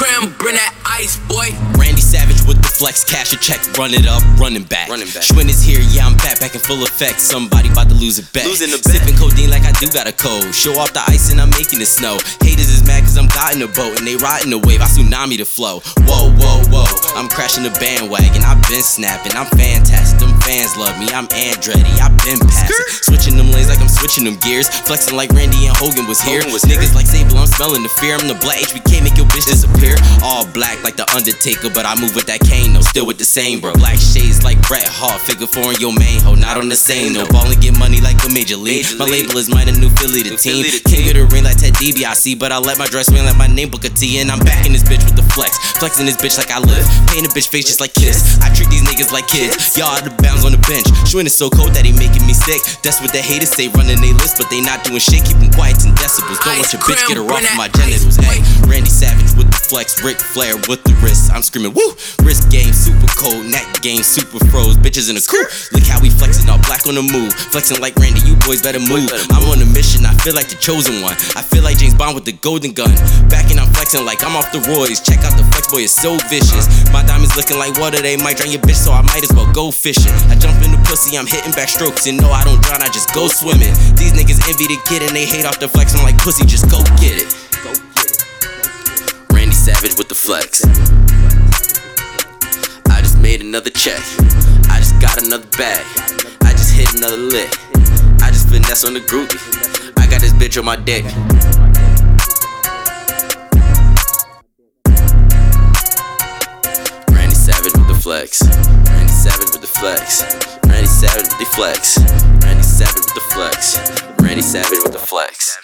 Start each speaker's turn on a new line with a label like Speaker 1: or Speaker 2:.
Speaker 1: crib, bring that ice, boy.
Speaker 2: Randy Savage with the flex, cash a check, run it up, running back.
Speaker 3: Running back.
Speaker 2: Shwinn is here, yeah, I'm back, back in full effect. Somebody about to lose a bet.
Speaker 3: Losing the bet.
Speaker 2: Sipping codeine like I do got a cold. Show off the ice and I'm making it snow. Haters is mad cause I'm got in a boat and they riding the wave. I tsunami the flow. Whoa, whoa, whoa. I'm crashing the bandwagon. I've been snapping. I'm fantastic. Fans love me. I'm Andretti. I've been passing. Switching them lanes like I'm switching them gears. Flexing like Randy and Hogan was here.
Speaker 3: Hogan was
Speaker 2: Niggas
Speaker 3: here.
Speaker 2: like Sable, I'm smelling the fear. I'm the black HBK, make your bitch disappear. All black like the Undertaker, but I move with that cane, no, still with the same, bro. Black shades like Bret Hart, figure four in your main hoe, not on the same, no. Ball and get money like a major league.
Speaker 3: Major
Speaker 2: My
Speaker 3: league.
Speaker 2: label is mine, a new Philly the
Speaker 3: New
Speaker 2: team.
Speaker 3: Philly the
Speaker 2: King
Speaker 3: team.
Speaker 2: of the ring like Ted DiBiase, but I let my dress ring like my name Booker T, and I'm back in this bitch with the flex. Flexing this bitch like I live, paint a bitch face just like Kiss. I treat these niggas like kids, y'all out of bounds on the bench. Shwinn is so cold that he making me sick. That's what the haters say, running they list, but they not doing shit. Keep them quiet in decibels. Don't let your bitch get her off of my genitals. Hey, Randy Savage with the flex, Ric Flair with the wrist. I'm screaming, woo! Wrist game, super cold, neck game, super froze. Bitches in a coupe. Look how we flexing, black on the move. Flexing like Randy, you boys better move. I'm on a mission, I feel like the chosen one. I feel like James Bond with the golden gun. Back and I'm flexing like I'm off the Roy's. Check out the flex boy, it's so vicious. My diamonds looking like water, they might drown your bitch, so I might as well go fishing. I jump in the pussy, I'm hitting back strokes, and no, I don't drown, I just go swimming. These niggas envy the kid and they hate off the flex. I'm like, pussy, just go get it. Randy Savage with the flex. I just made another check. I just got another bag. Just hit another lick. I just finesse on the groupie. I got this bitch on my dick. Randy Savage with the flex. Randy Savage with the flex. Randy Savage with the flex. Randy Savage with the flex. Randy Savage with the flex.